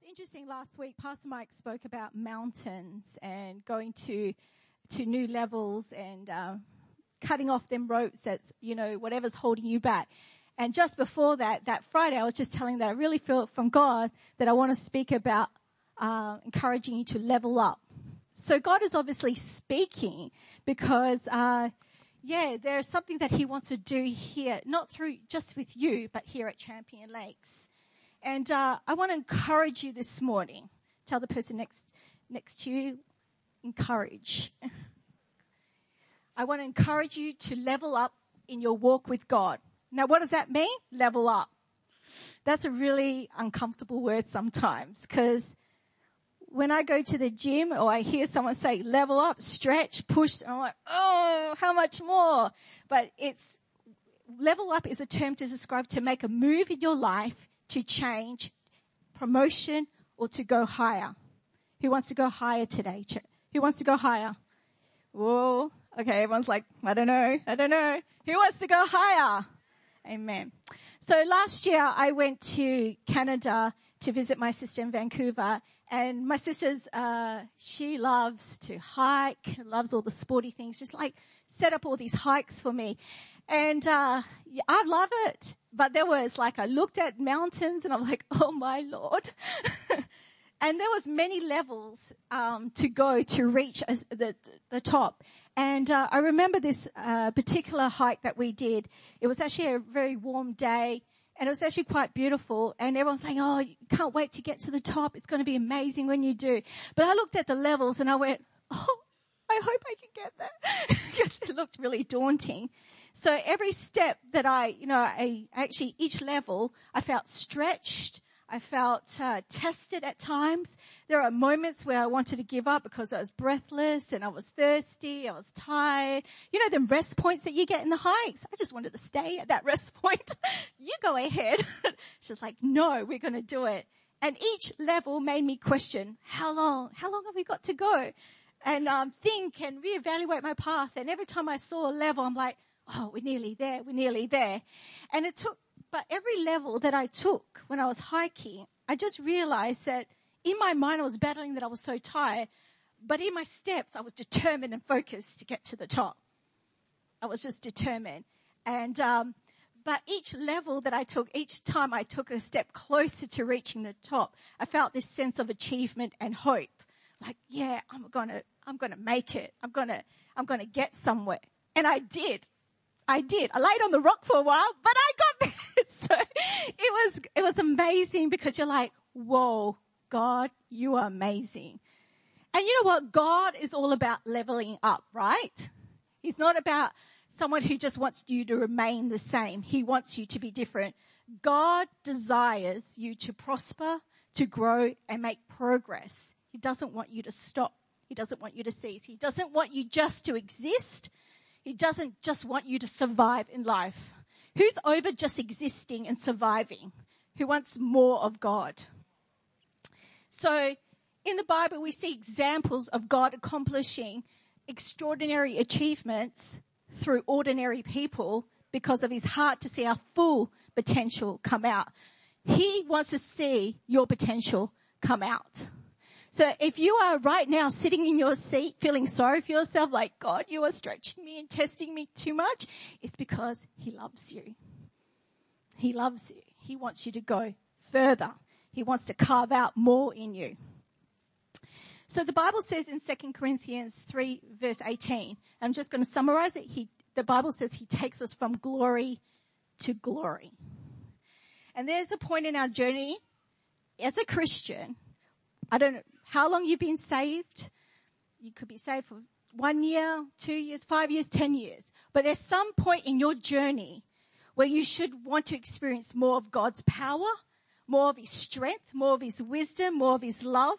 it's interesting. Last week, Pastor Mike spoke about mountains and going to to new levels and uh, cutting off them ropes that's you know whatever's holding you back. And just before that, that Friday, I was just telling that I really feel from God that I want to speak about uh, encouraging you to level up. So God is obviously speaking because, uh, yeah, there's something that He wants to do here, not through just with you, but here at Champion Lakes. And uh, I want to encourage you this morning. Tell the person next next to you, encourage. I want to encourage you to level up in your walk with God. Now, what does that mean? Level up. That's a really uncomfortable word sometimes because when I go to the gym or I hear someone say level up, stretch, push, I'm like, oh, how much more? But it's, level up is a term to describe to make a move in your life to change, promotion, or to go higher. Who wants to go higher today? Who wants to go higher? Whoa. Okay, everyone's like, I don't know, I don't know. Who wants to go higher? Amen. So last year I went to Canada to visit my sister in Vancouver and my sister's, uh, she loves to hike, loves all the sporty things, just like set up all these hikes for me. And, uh, I love it. But there was like, I looked at mountains and I'm like, oh my Lord. and there was many levels, um, to go to reach the, the top. And, uh, I remember this, uh, particular hike that we did. It was actually a very warm day and it was actually quite beautiful. And everyone's saying, oh, you can't wait to get to the top. It's going to be amazing when you do. But I looked at the levels and I went, oh, I hope I can get there because it looked really daunting. So every step that I, you know, I actually each level, I felt stretched. I felt uh, tested at times. There are moments where I wanted to give up because I was breathless and I was thirsty. I was tired. You know, the rest points that you get in the hikes. I just wanted to stay at that rest point. you go ahead. She's like, no, we're going to do it. And each level made me question, how long, how long have we got to go? And um, think and reevaluate my path. And every time I saw a level, I'm like, oh, we're nearly there. We're nearly there. And it took but every level that I took when I was hiking, I just realized that in my mind I was battling that I was so tired, but in my steps I was determined and focused to get to the top. I was just determined. And, um, but each level that I took, each time I took a step closer to reaching the top, I felt this sense of achievement and hope. Like, yeah, I'm gonna, I'm gonna make it. I'm gonna, I'm gonna get somewhere. And I did. I did. I laid on the rock for a while, but I got there. so it was, it was amazing because you're like, whoa, God, you are amazing. And you know what? God is all about leveling up, right? He's not about someone who just wants you to remain the same. He wants you to be different. God desires you to prosper, to grow and make progress. He doesn't want you to stop. He doesn't want you to cease. He doesn't want you just to exist. He doesn't just want you to survive in life. Who's over just existing and surviving? Who wants more of God? So in the Bible, we see examples of God accomplishing extraordinary achievements through ordinary people because of his heart to see our full potential come out. He wants to see your potential come out. So if you are right now sitting in your seat feeling sorry for yourself, like, God, you are stretching me and testing me too much, it's because he loves you. He loves you. He wants you to go further. He wants to carve out more in you. So the Bible says in 2 Corinthians 3 verse 18, I'm just going to summarize it. He, the Bible says he takes us from glory to glory. And there's a point in our journey as a Christian. I don't, how long you've been saved. You could be saved for one year, two years, five years, ten years. But there's some point in your journey where you should want to experience more of God's power, more of His strength, more of His wisdom, more of His love.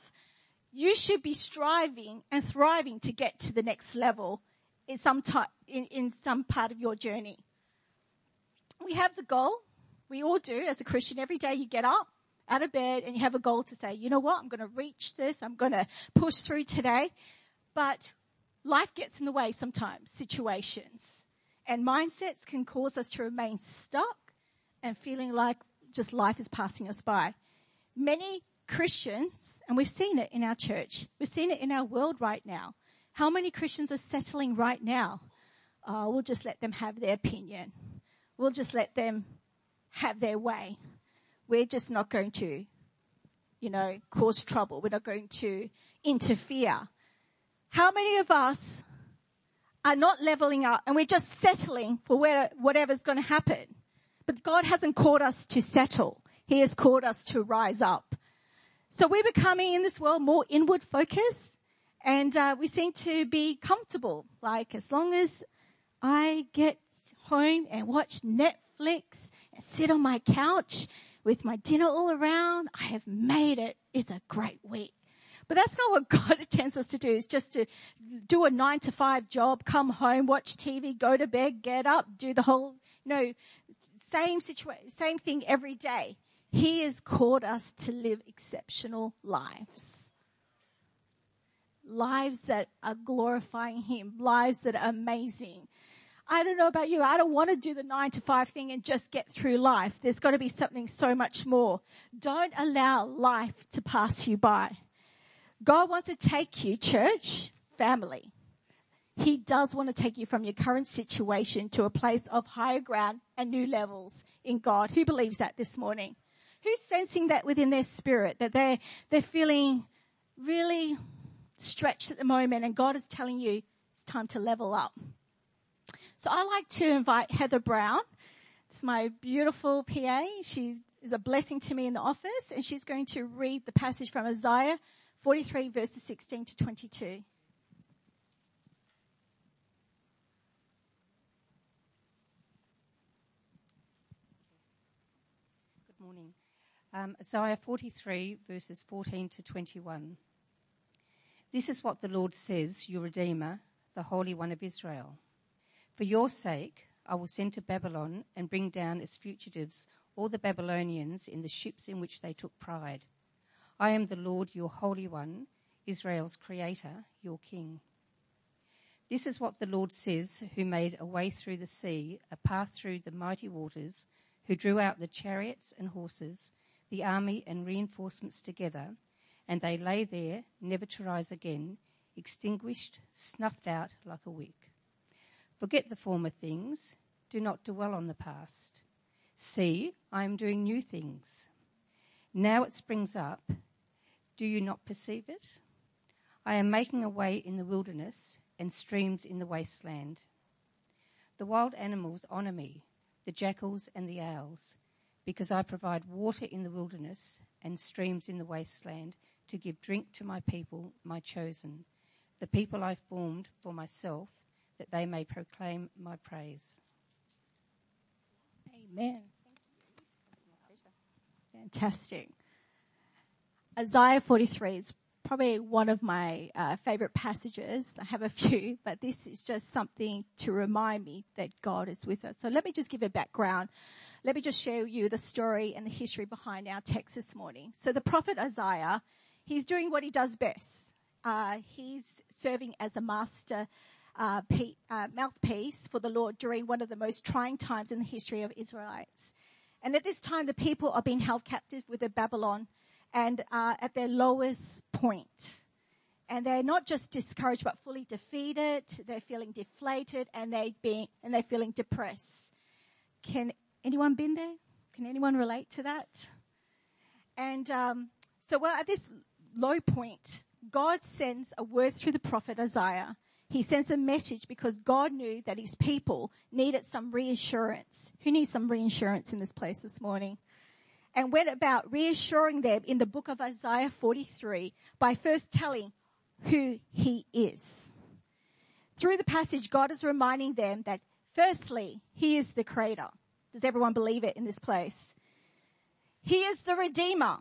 You should be striving and thriving to get to the next level in some type, in, in some part of your journey. We have the goal. We all do as a Christian. Every day you get up, out of bed and you have a goal to say, you know what, I'm going to reach this, I'm going to push through today. But life gets in the way sometimes, situations. And mindsets can cause us to remain stuck and feeling like just life is passing us by. Many Christians, and we've seen it in our church, we've seen it in our world right now. How many Christians are settling right now? Oh, we'll just let them have their opinion. We'll just let them have their way. We're just not going to, you know, cause trouble. We're not going to interfere. How many of us are not leveling up and we're just settling for where, whatever's going to happen? But God hasn't called us to settle. He has called us to rise up. So we're becoming in this world more inward focused and uh, we seem to be comfortable. Like as long as I get home and watch Netflix and sit on my couch with my dinner all around, I have made it. It's a great week. But that's not what God intends us to do, is just to do a nine to five job, come home, watch TV, go to bed, get up, do the whole, you know, same situation, same thing every day. He has called us to live exceptional lives. Lives that are glorifying Him, lives that are amazing. I don't know about you. I don't want to do the nine to five thing and just get through life. There's got to be something so much more. Don't allow life to pass you by. God wants to take you, church, family. He does want to take you from your current situation to a place of higher ground and new levels in God. Who believes that this morning? Who's sensing that within their spirit that they're, they're feeling really stretched at the moment and God is telling you it's time to level up. So I like to invite Heather Brown. It's my beautiful PA. She is a blessing to me in the office and she's going to read the passage from Isaiah 43 verses 16 to 22. Good morning. Um, Isaiah 43 verses 14 to 21. This is what the Lord says, your Redeemer, the Holy One of Israel. For your sake, I will send to Babylon and bring down as fugitives all the Babylonians in the ships in which they took pride. I am the Lord, your Holy One, Israel's Creator, your King. This is what the Lord says, who made a way through the sea, a path through the mighty waters, who drew out the chariots and horses, the army and reinforcements together, and they lay there, never to rise again, extinguished, snuffed out like a wick. Forget the former things. Do not dwell on the past. See, I am doing new things. Now it springs up. Do you not perceive it? I am making a way in the wilderness and streams in the wasteland. The wild animals honour me, the jackals and the owls, because I provide water in the wilderness and streams in the wasteland to give drink to my people, my chosen, the people I formed for myself that they may proclaim my praise. Amen. Fantastic. Isaiah 43 is probably one of my uh, favorite passages. I have a few, but this is just something to remind me that God is with us. So let me just give a background. Let me just share you the story and the history behind our text this morning. So the prophet Isaiah, he's doing what he does best. Uh, he's serving as a master uh, pe- uh, mouthpiece for the Lord during one of the most trying times in the history of Israelites. And at this time, the people are being held captive with the Babylon and are at their lowest point. And they're not just discouraged, but fully defeated. They're feeling deflated and they being, and they're feeling depressed. Can anyone been there? Can anyone relate to that? And, um, so well, at this low point, God sends a word through the prophet Isaiah he sends a message because God knew that his people needed some reassurance. Who needs some reassurance in this place this morning? And went about reassuring them in the book of Isaiah 43 by first telling who he is. Through the passage, God is reminding them that firstly, he is the creator. Does everyone believe it in this place? He is the redeemer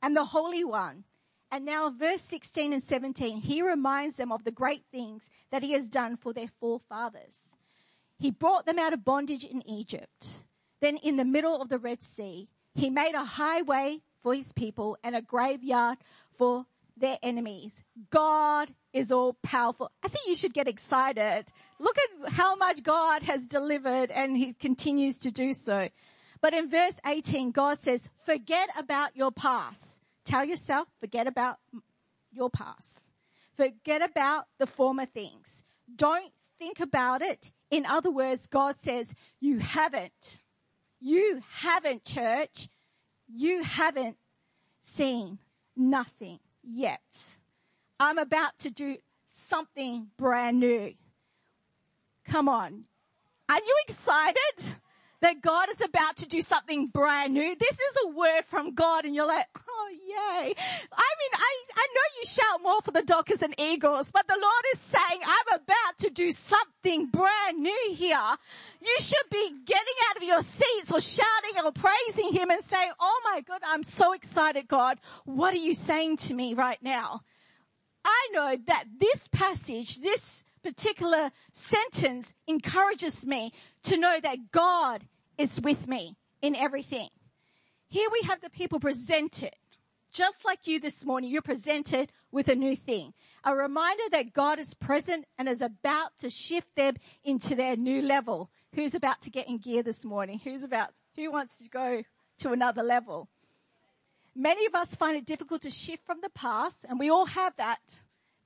and the holy one and now verse 16 and 17, he reminds them of the great things that he has done for their forefathers. He brought them out of bondage in Egypt. Then in the middle of the Red Sea, he made a highway for his people and a graveyard for their enemies. God is all powerful. I think you should get excited. Look at how much God has delivered and he continues to do so. But in verse 18, God says, forget about your past tell yourself, forget about your past. Forget about the former things. Don't think about it. In other words, God says, you haven't. You haven't, church. You haven't seen nothing yet. I'm about to do something brand new. Come on. Are you excited? That God is about to do something brand new. This is a word from God and you're like, oh yay. I mean, I, I know you shout more for the Dockers and Eagles, but the Lord is saying, I'm about to do something brand new here. You should be getting out of your seats or shouting or praising Him and saying, oh my God, I'm so excited God. What are you saying to me right now? I know that this passage, this particular sentence encourages me to know that God is with me in everything. Here we have the people presented, just like you this morning, you're presented with a new thing. A reminder that God is present and is about to shift them into their new level. Who's about to get in gear this morning? Who's about, who wants to go to another level? Many of us find it difficult to shift from the past and we all have that.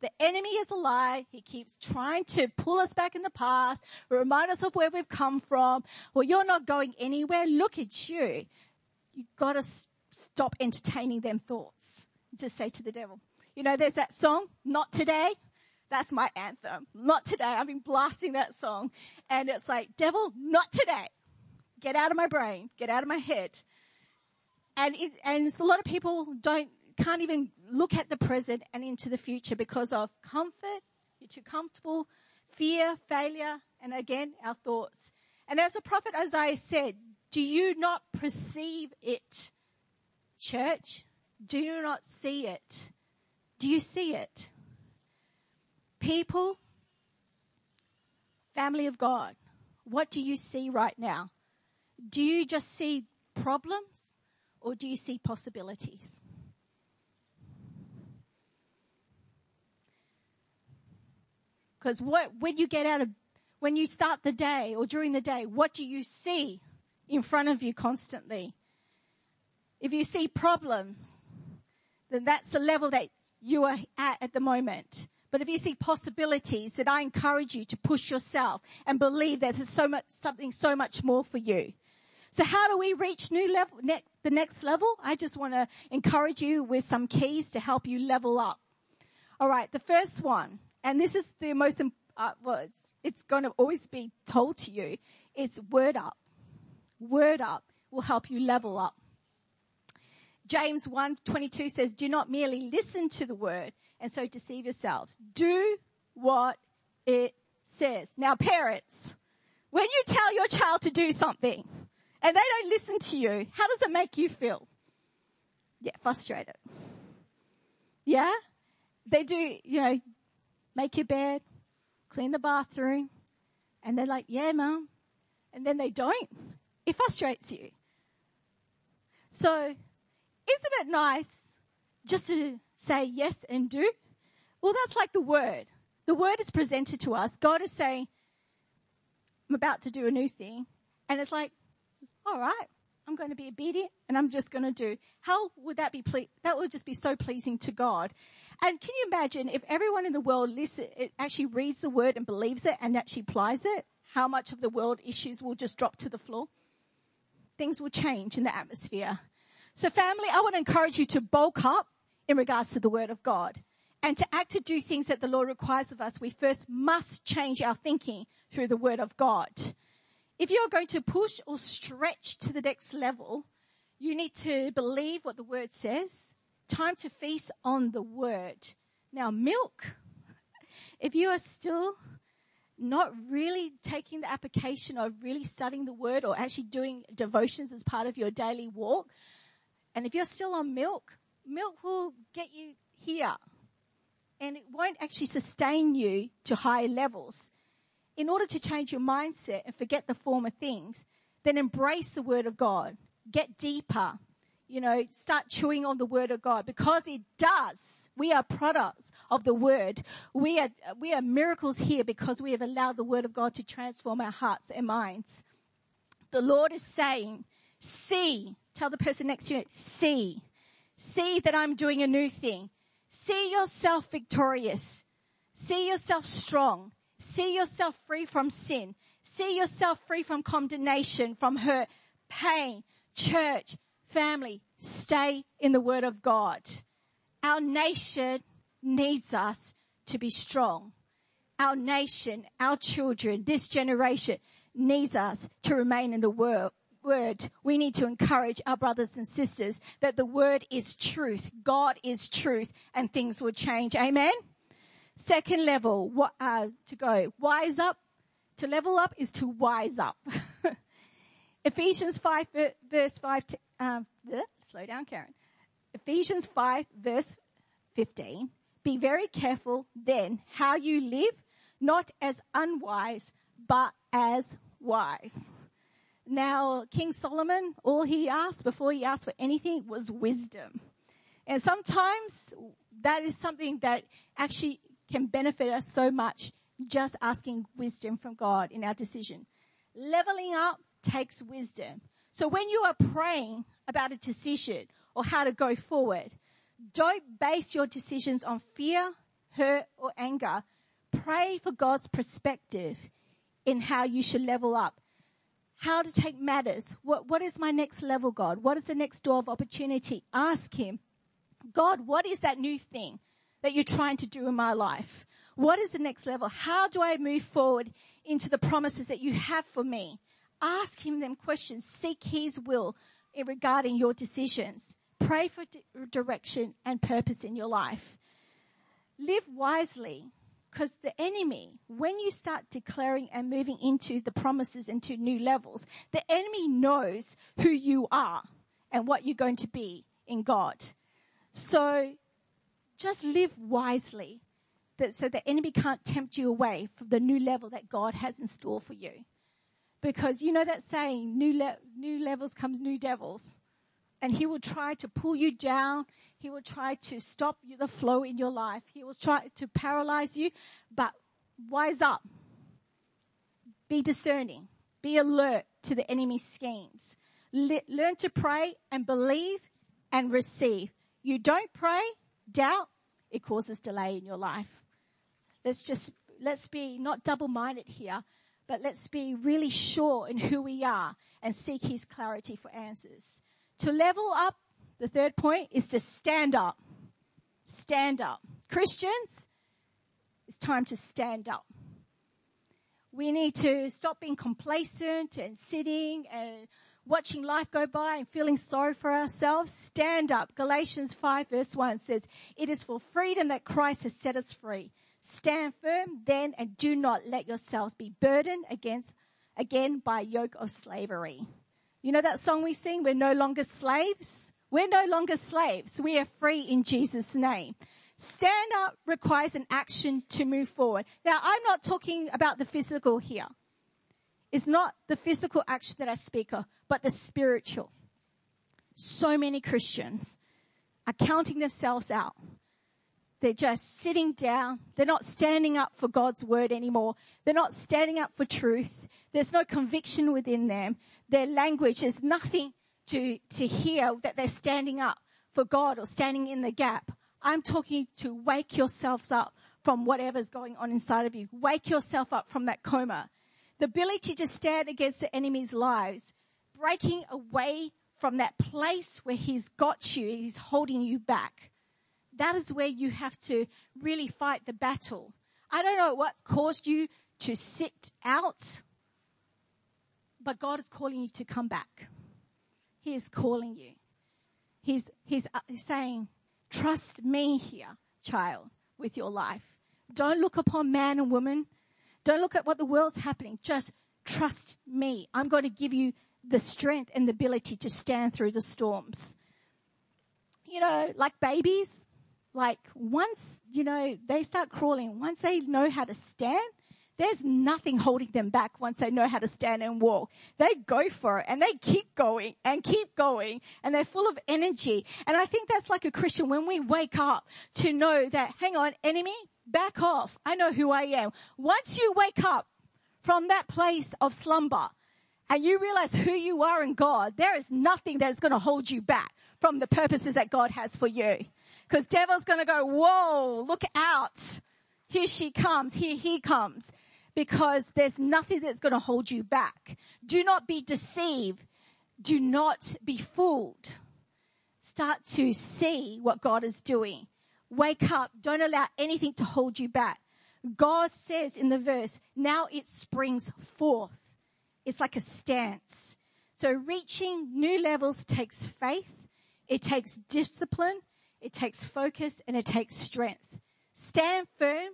The enemy is a lie. He keeps trying to pull us back in the past, remind us of where we've come from. Well, you're not going anywhere. Look at you. You've got to stop entertaining them thoughts. Just say to the devil, you know, there's that song, Not Today. That's my anthem. Not today. I've been blasting that song and it's like, devil, not today. Get out of my brain. Get out of my head. And it, and a lot of people don't can't even look at the present and into the future because of comfort, you're too comfortable, fear, failure, and again, our thoughts. And as the prophet Isaiah said, do you not perceive it, church? Do you not see it? Do you see it? People, family of God, what do you see right now? Do you just see problems or do you see possibilities? Because what, when you get out of, when you start the day or during the day, what do you see in front of you constantly? If you see problems, then that's the level that you are at at the moment. But if you see possibilities, then I encourage you to push yourself and believe that there's so much, something so much more for you. So how do we reach new level, ne- the next level? I just want to encourage you with some keys to help you level up. All right. The first one and this is the most, uh, well, it's, it's going to always be told to you. It's word up. Word up will help you level up. James 1:22 says, "Do not merely listen to the word and so deceive yourselves. Do what it says." Now, parents, when you tell your child to do something and they don't listen to you, how does it make you feel? Yeah, frustrated. Yeah? They do, you know, make your bed, clean the bathroom. And they're like, yeah, mom. And then they don't. It frustrates you. So isn't it nice just to say yes and do? Well, that's like the word. The word is presented to us. God is saying, I'm about to do a new thing. And it's like, all right, I'm going to be obedient and I'm just going to do. How would that be? Ple- that would just be so pleasing to God. And can you imagine if everyone in the world listen, actually reads the word and believes it and actually applies it? How much of the world issues will just drop to the floor? Things will change in the atmosphere. So family, I want to encourage you to bulk up in regards to the word of God and to act to do things that the Lord requires of us. We first must change our thinking through the word of God. If you're going to push or stretch to the next level, you need to believe what the word says time to feast on the word. Now, milk, if you are still not really taking the application of really studying the word or actually doing devotions as part of your daily walk, and if you're still on milk, milk will get you here and it won't actually sustain you to higher levels. In order to change your mindset and forget the former things, then embrace the word of God. Get deeper you know, start chewing on the word of God because it does. We are products of the word. We are, we are miracles here because we have allowed the word of God to transform our hearts and minds. The Lord is saying, see, tell the person next to you, see, See that I'm doing a new thing. See yourself victorious. See yourself strong. See yourself free from sin. See yourself free from condemnation, from hurt, pain, church, family. Stay in the word of God. Our nation needs us to be strong. Our nation, our children, this generation needs us to remain in the word. Word. We need to encourage our brothers and sisters that the word is truth. God is truth and things will change. Amen. Second level, what, uh, to go, wise up. To level up is to wise up. Ephesians 5 verse 5, to, um, slow down Karen. Ephesians 5 verse 15. Be very careful then how you live, not as unwise, but as wise. Now, King Solomon, all he asked before he asked for anything was wisdom. And sometimes that is something that actually can benefit us so much just asking wisdom from God in our decision. Leveling up takes wisdom. So when you are praying about a decision or how to go forward, don't base your decisions on fear, hurt, or anger. Pray for God's perspective in how you should level up. How to take matters. What, what is my next level, God? What is the next door of opportunity? Ask Him. God, what is that new thing that you're trying to do in my life? What is the next level? How do I move forward into the promises that you have for me? Ask Him them questions. Seek His will regarding your decisions. Pray for di- direction and purpose in your life. Live wisely because the enemy, when you start declaring and moving into the promises into new levels, the enemy knows who you are and what you're going to be in God. So just live wisely that so the enemy can't tempt you away from the new level that God has in store for you. Because you know that saying, new, le- new levels comes new devils and he will try to pull you down. He will try to stop you, the flow in your life. He will try to paralyze you, but wise up. Be discerning. Be alert to the enemy's schemes. Le- learn to pray and believe and receive. You don't pray, doubt, it causes delay in your life. Let's just, let's be not double-minded here, but let's be really sure in who we are and seek his clarity for answers. To level up, the third point is to stand up. Stand up. Christians, it's time to stand up. We need to stop being complacent and sitting and watching life go by and feeling sorry for ourselves. Stand up. Galatians 5 verse 1 says, it is for freedom that Christ has set us free. Stand firm then and do not let yourselves be burdened against, again by yoke of slavery. You know that song we sing? We're no longer slaves. We're no longer slaves. We are free in Jesus' name. Stand up requires an action to move forward. Now, I'm not talking about the physical here. It's not the physical action that I speak of, but the spiritual. So many Christians are counting themselves out. They're just sitting down. They're not standing up for God's word anymore. They're not standing up for truth. There's no conviction within them. Their language is nothing to, to hear that they're standing up for God or standing in the gap. I'm talking to wake yourselves up from whatever's going on inside of you. Wake yourself up from that coma. The ability to stand against the enemy's lives, breaking away from that place where he's got you, he's holding you back that is where you have to really fight the battle. I don't know what's caused you to sit out, but God is calling you to come back. He is calling you. He's, uh, he's saying, trust me here, child, with your life. Don't look upon man and woman. Don't look at what the world's happening. Just trust me. I'm going to give you the strength and the ability to stand through the storms. You know, like babies, like once, you know, they start crawling, once they know how to stand, there's nothing holding them back once they know how to stand and walk. They go for it and they keep going and keep going and they're full of energy. And I think that's like a Christian when we wake up to know that, hang on, enemy, back off. I know who I am. Once you wake up from that place of slumber and you realize who you are in God, there is nothing that's going to hold you back from the purposes that God has for you. Because devil's to go, whoa, look out. Here she comes. Here he comes. Because there's nothing that's to hold you back. Do not be deceived. Do not be fooled. Start to see what God is doing. Wake up. Don't allow anything to hold you back. God says in the verse, now it springs forth. It's like a stance. So reaching new levels takes faith. It takes discipline. It takes focus and it takes strength. Stand firm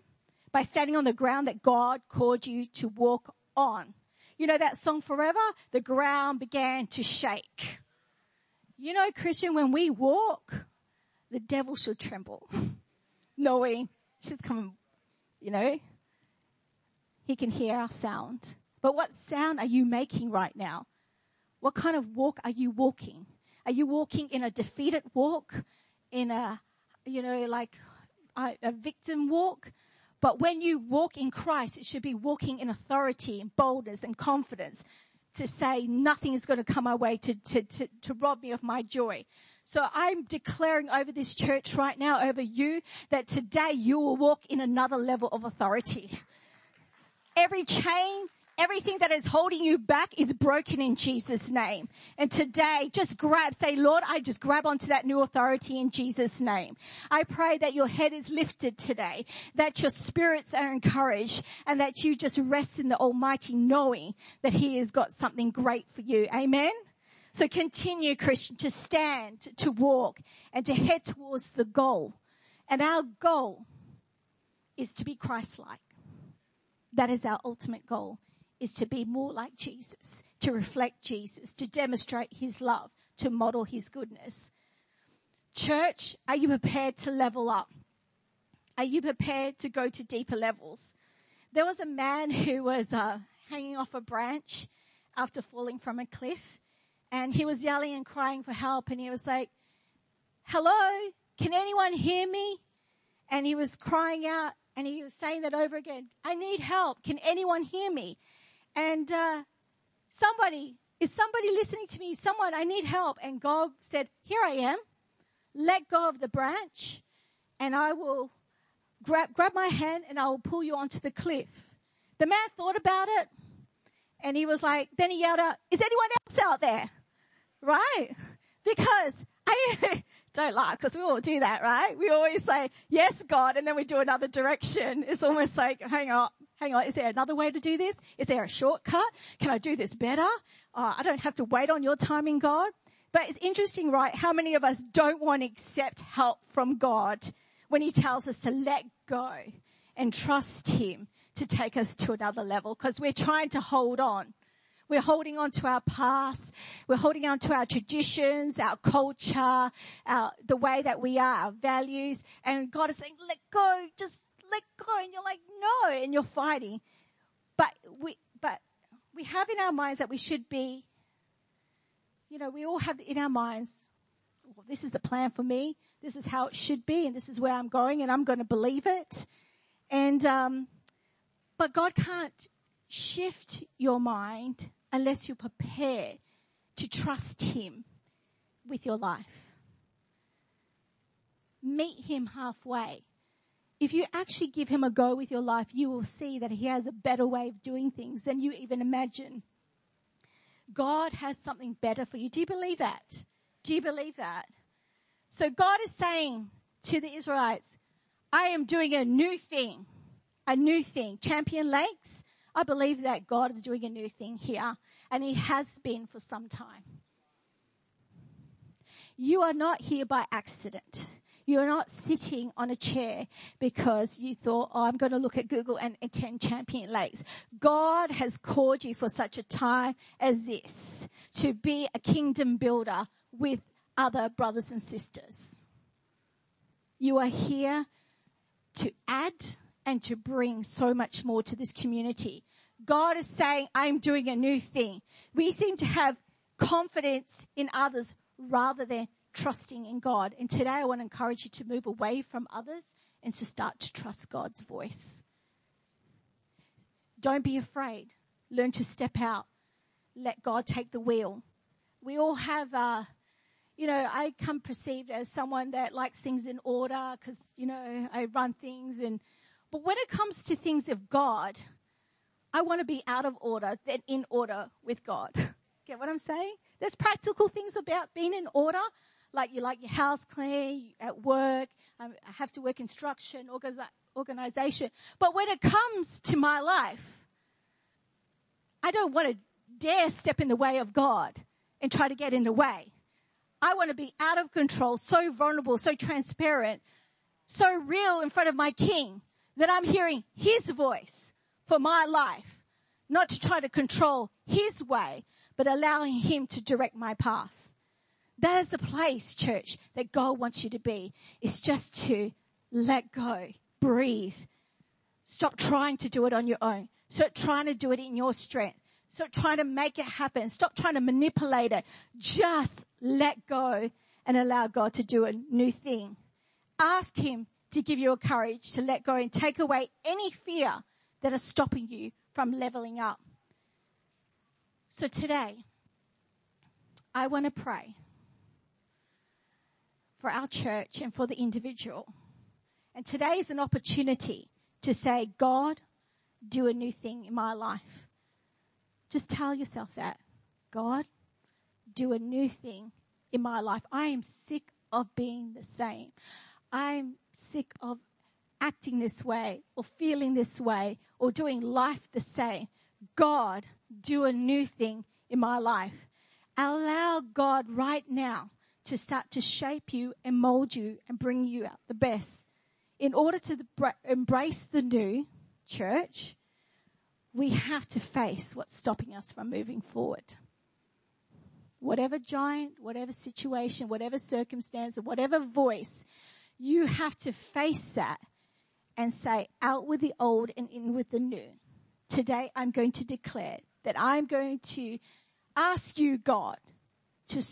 by standing on the ground that God called you to walk on. You know that song forever? The ground began to shake. You know, Christian, when we walk, the devil should tremble, knowing she's coming, you know, he can hear our sound. But what sound are you making right now? What kind of walk are you walking? Are you walking in a defeated walk? In a, you know, like a, a victim walk? But when you walk in Christ, it should be walking in authority and boldness and confidence to say nothing is going to come my way to, to, to, to rob me of my joy. So I'm declaring over this church right now, over you, that today you will walk in another level of authority. Every chain, Everything that is holding you back is broken in Jesus name. And today, just grab, say, Lord, I just grab onto that new authority in Jesus name. I pray that your head is lifted today, that your spirits are encouraged and that you just rest in the Almighty knowing that He has got something great for you. Amen. So continue, Christian, to stand, to walk and to head towards the goal. And our goal is to be Christ-like. That is our ultimate goal is to be more like Jesus, to reflect Jesus, to demonstrate his love, to model his goodness. Church, are you prepared to level up? Are you prepared to go to deeper levels? There was a man who was uh, hanging off a branch after falling from a cliff and he was yelling and crying for help and he was like, hello, can anyone hear me? And he was crying out and he was saying that over again. I need help. Can anyone hear me? And uh, somebody, is somebody listening to me? Someone, I need help. And God said, Here I am. Let go of the branch, and I will grab, grab my hand and I will pull you onto the cliff. The man thought about it, and he was like, then he yelled out, Is anyone else out there? Right? Because I don't laugh because we all do that, right? We always say, yes, God, and then we do another direction. It's almost like, hang on, hang on, is there another way to do this? Is there a shortcut? Can I do this better? Uh, I don't have to wait on your timing, God. But it's interesting, right? How many of us don't want to accept help from God when he tells us to let go and trust him to take us to another level because we're trying to hold on. We're holding on to our past. We're holding on to our traditions, our culture, our, the way that we are, our values. And God is saying, let go, just let go. And you're like, no. And you're fighting. But we, but we have in our minds that we should be, you know, we all have in our minds, well, this is the plan for me. This is how it should be. And this is where I'm going and I'm going to believe it. And, um, but God can't shift your mind unless you're prepared to trust Him with your life. Meet Him halfway. If you actually give Him a go with your life, you will see that He has a better way of doing things than you even imagine. God has something better for you. Do you believe that? Do you believe that? So God is saying to the Israelites, I am doing a new thing, a new thing. Champion Lakes, I believe that God is doing a new thing here, and He has been for some time. You are not here by accident. You're not sitting on a chair because you thought, oh, I'm going to look at Google and attend Champion Lakes. God has called you for such a time as this to be a kingdom builder with other brothers and sisters. You are here to add and to bring so much more to this community. God is saying, I'm doing a new thing. We seem to have confidence in others rather than trusting in God. And today I want to encourage you to move away from others and to start to trust God's voice. Don't be afraid. Learn to step out. Let God take the wheel. We all have, uh, you know, I come perceived as someone that likes things in order because, you know, I run things and, but when it comes to things of God, I want to be out of order than in order with God. Get what I'm saying? There's practical things about being in order, like you like your house clean, at work, um, I have to work instruction, organization. But when it comes to my life, I don't want to dare step in the way of God and try to get in the way. I want to be out of control, so vulnerable, so transparent, so real in front of my king that I'm hearing his voice for my life, not to try to control his way, but allowing him to direct my path. That is the place, church, that God wants you to be, is just to let go, breathe. Stop trying to do it on your own. Stop trying to do it in your strength. Stop trying to make it happen. Stop trying to manipulate it. Just let go and allow God to do a new thing. Ask Him to give you a courage to let go and take away any fear that is stopping you from leveling up. So today, I want to pray for our church and for the individual. And today is an opportunity to say, God, do a new thing in my life. Just tell yourself that. God, do a new thing in my life. I am sick of being the same. I'm sick of acting this way or feeling this way or doing life the same. God, do a new thing in my life. Allow God right now to start to shape you and mold you and bring you out the best. In order to embrace the new church, we have to face what's stopping us from moving forward. Whatever giant, whatever situation, whatever circumstance, whatever voice, you have to face that and say, out with the old and in with the new. Today I'm going to declare that I'm going to ask you, God, to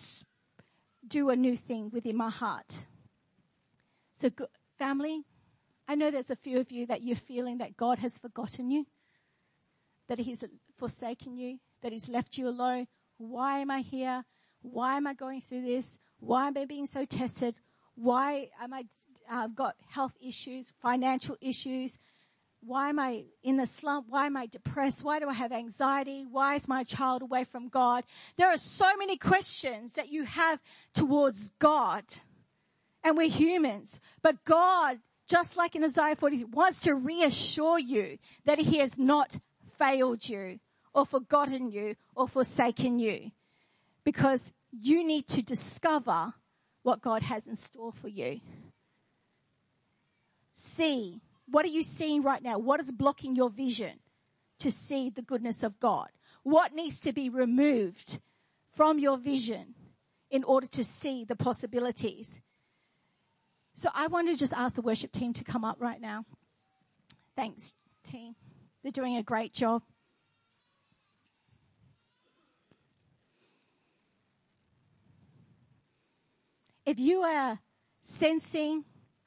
do a new thing within my heart. So family, I know there's a few of you that you're feeling that God has forgotten you that he's forsaken you, that he's left you alone. Why am I here? Why am I going through this? Why am I being so tested? Why am I uh, got health issues, financial issues? Why am I in the slump? Why am I depressed? Why do I have anxiety? Why is my child away from God? There are so many questions that you have towards God. And we're humans. But God, just like in Isaiah 40, wants to reassure you that He has not failed you or forgotten you or forsaken you because you need to discover what God has in store for you. See, what are you seeing right now? What is blocking your vision to see the goodness of God? What needs to be removed from your vision in order to see the possibilities? So I want to just ask the worship team to come up right now. Thanks, team. They're doing a great job. If you are sensing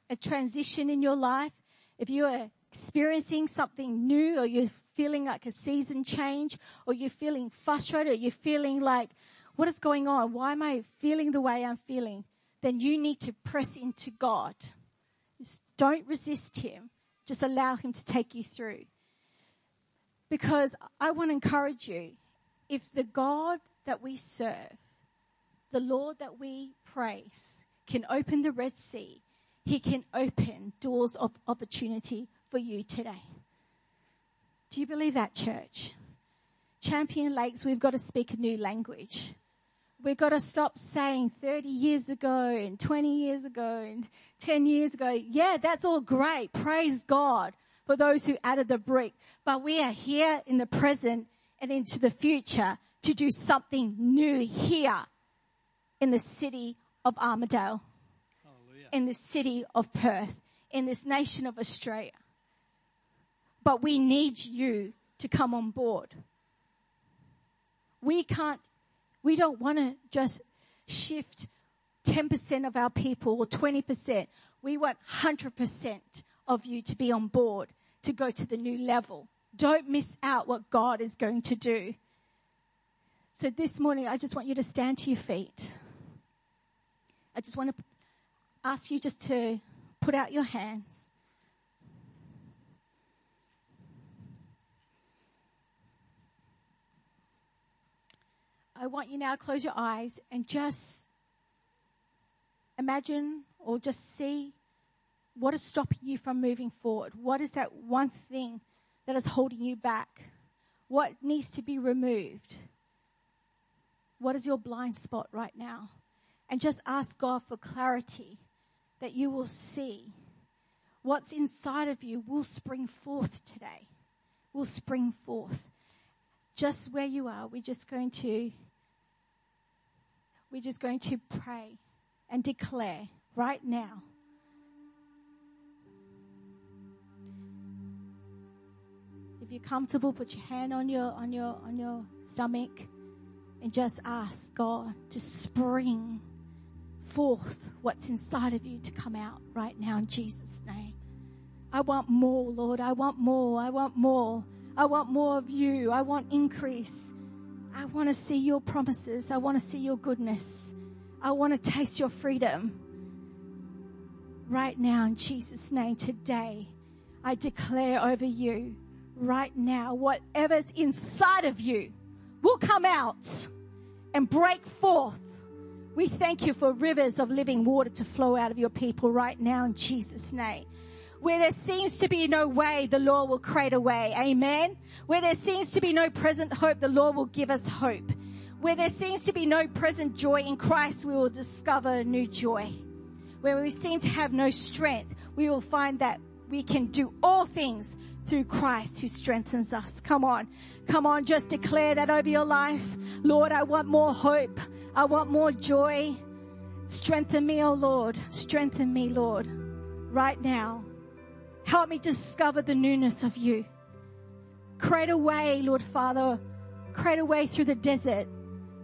a transition in your life, if you are experiencing something new or you're feeling like a season change or you're feeling frustrated or you're feeling like, what is going on? Why am I feeling the way I'm feeling? Then you need to press into God. Just don't resist Him. Just allow Him to take you through. Because I want to encourage you, if the God that we serve, the Lord that we praise, can open the Red Sea, He can open doors of opportunity for you today. Do you believe that, church? Champion Lakes, we've got to speak a new language. We've got to stop saying 30 years ago and 20 years ago and 10 years ago. Yeah, that's all great. Praise God for those who added the brick. But we are here in the present and into the future to do something new here in the city of Hallelujah. In the city of Perth, in this nation of Australia. But we need you to come on board. We can't, we don't want to just shift 10% of our people or 20%. We want 100% of you to be on board to go to the new level. Don't miss out what God is going to do. So this morning, I just want you to stand to your feet. I just want to ask you just to put out your hands. I want you now to close your eyes and just imagine or just see what is stopping you from moving forward. What is that one thing that is holding you back? What needs to be removed? What is your blind spot right now? And just ask God for clarity that you will see what's inside of you will spring forth today. Will spring forth. Just where you are, we're just going to we're just going to pray and declare right now. If you're comfortable, put your hand on your, on your, on your stomach and just ask God to spring forth what's inside of you to come out right now in Jesus' name. I want more, Lord. I want more. I want more. I want more of you. I want increase. I want to see your promises. I want to see your goodness. I want to taste your freedom. Right now, in Jesus' name, today, I declare over you, right now, whatever's inside of you will come out and break forth. We thank you for rivers of living water to flow out of your people right now in Jesus' name. Where there seems to be no way, the Lord will create a way. Amen. Where there seems to be no present hope, the Lord will give us hope. Where there seems to be no present joy in Christ, we will discover new joy. Where we seem to have no strength, we will find that we can do all things through Christ who strengthens us. Come on. Come on. Just declare that over your life. Lord, I want more hope. I want more joy. Strengthen me, oh Lord. Strengthen me, Lord. Right now. Help me discover the newness of you. Create a way, Lord Father. Create a way through the desert.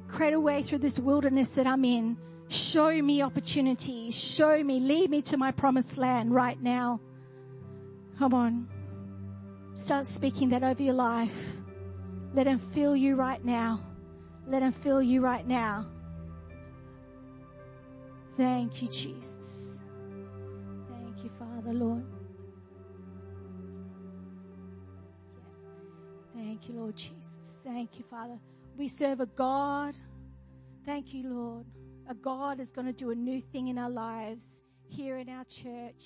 Create a way through this wilderness that I'm in. Show me opportunities. Show me, lead me to my promised land right now. Come on. Start speaking that over your life. Let him feel you right now. Let him feel you right now. Thank you, Jesus. Thank you, Father, Lord. Thank you, Lord Jesus. Thank you, Father. We serve a God. Thank you, Lord. A God is going to do a new thing in our lives here in our church.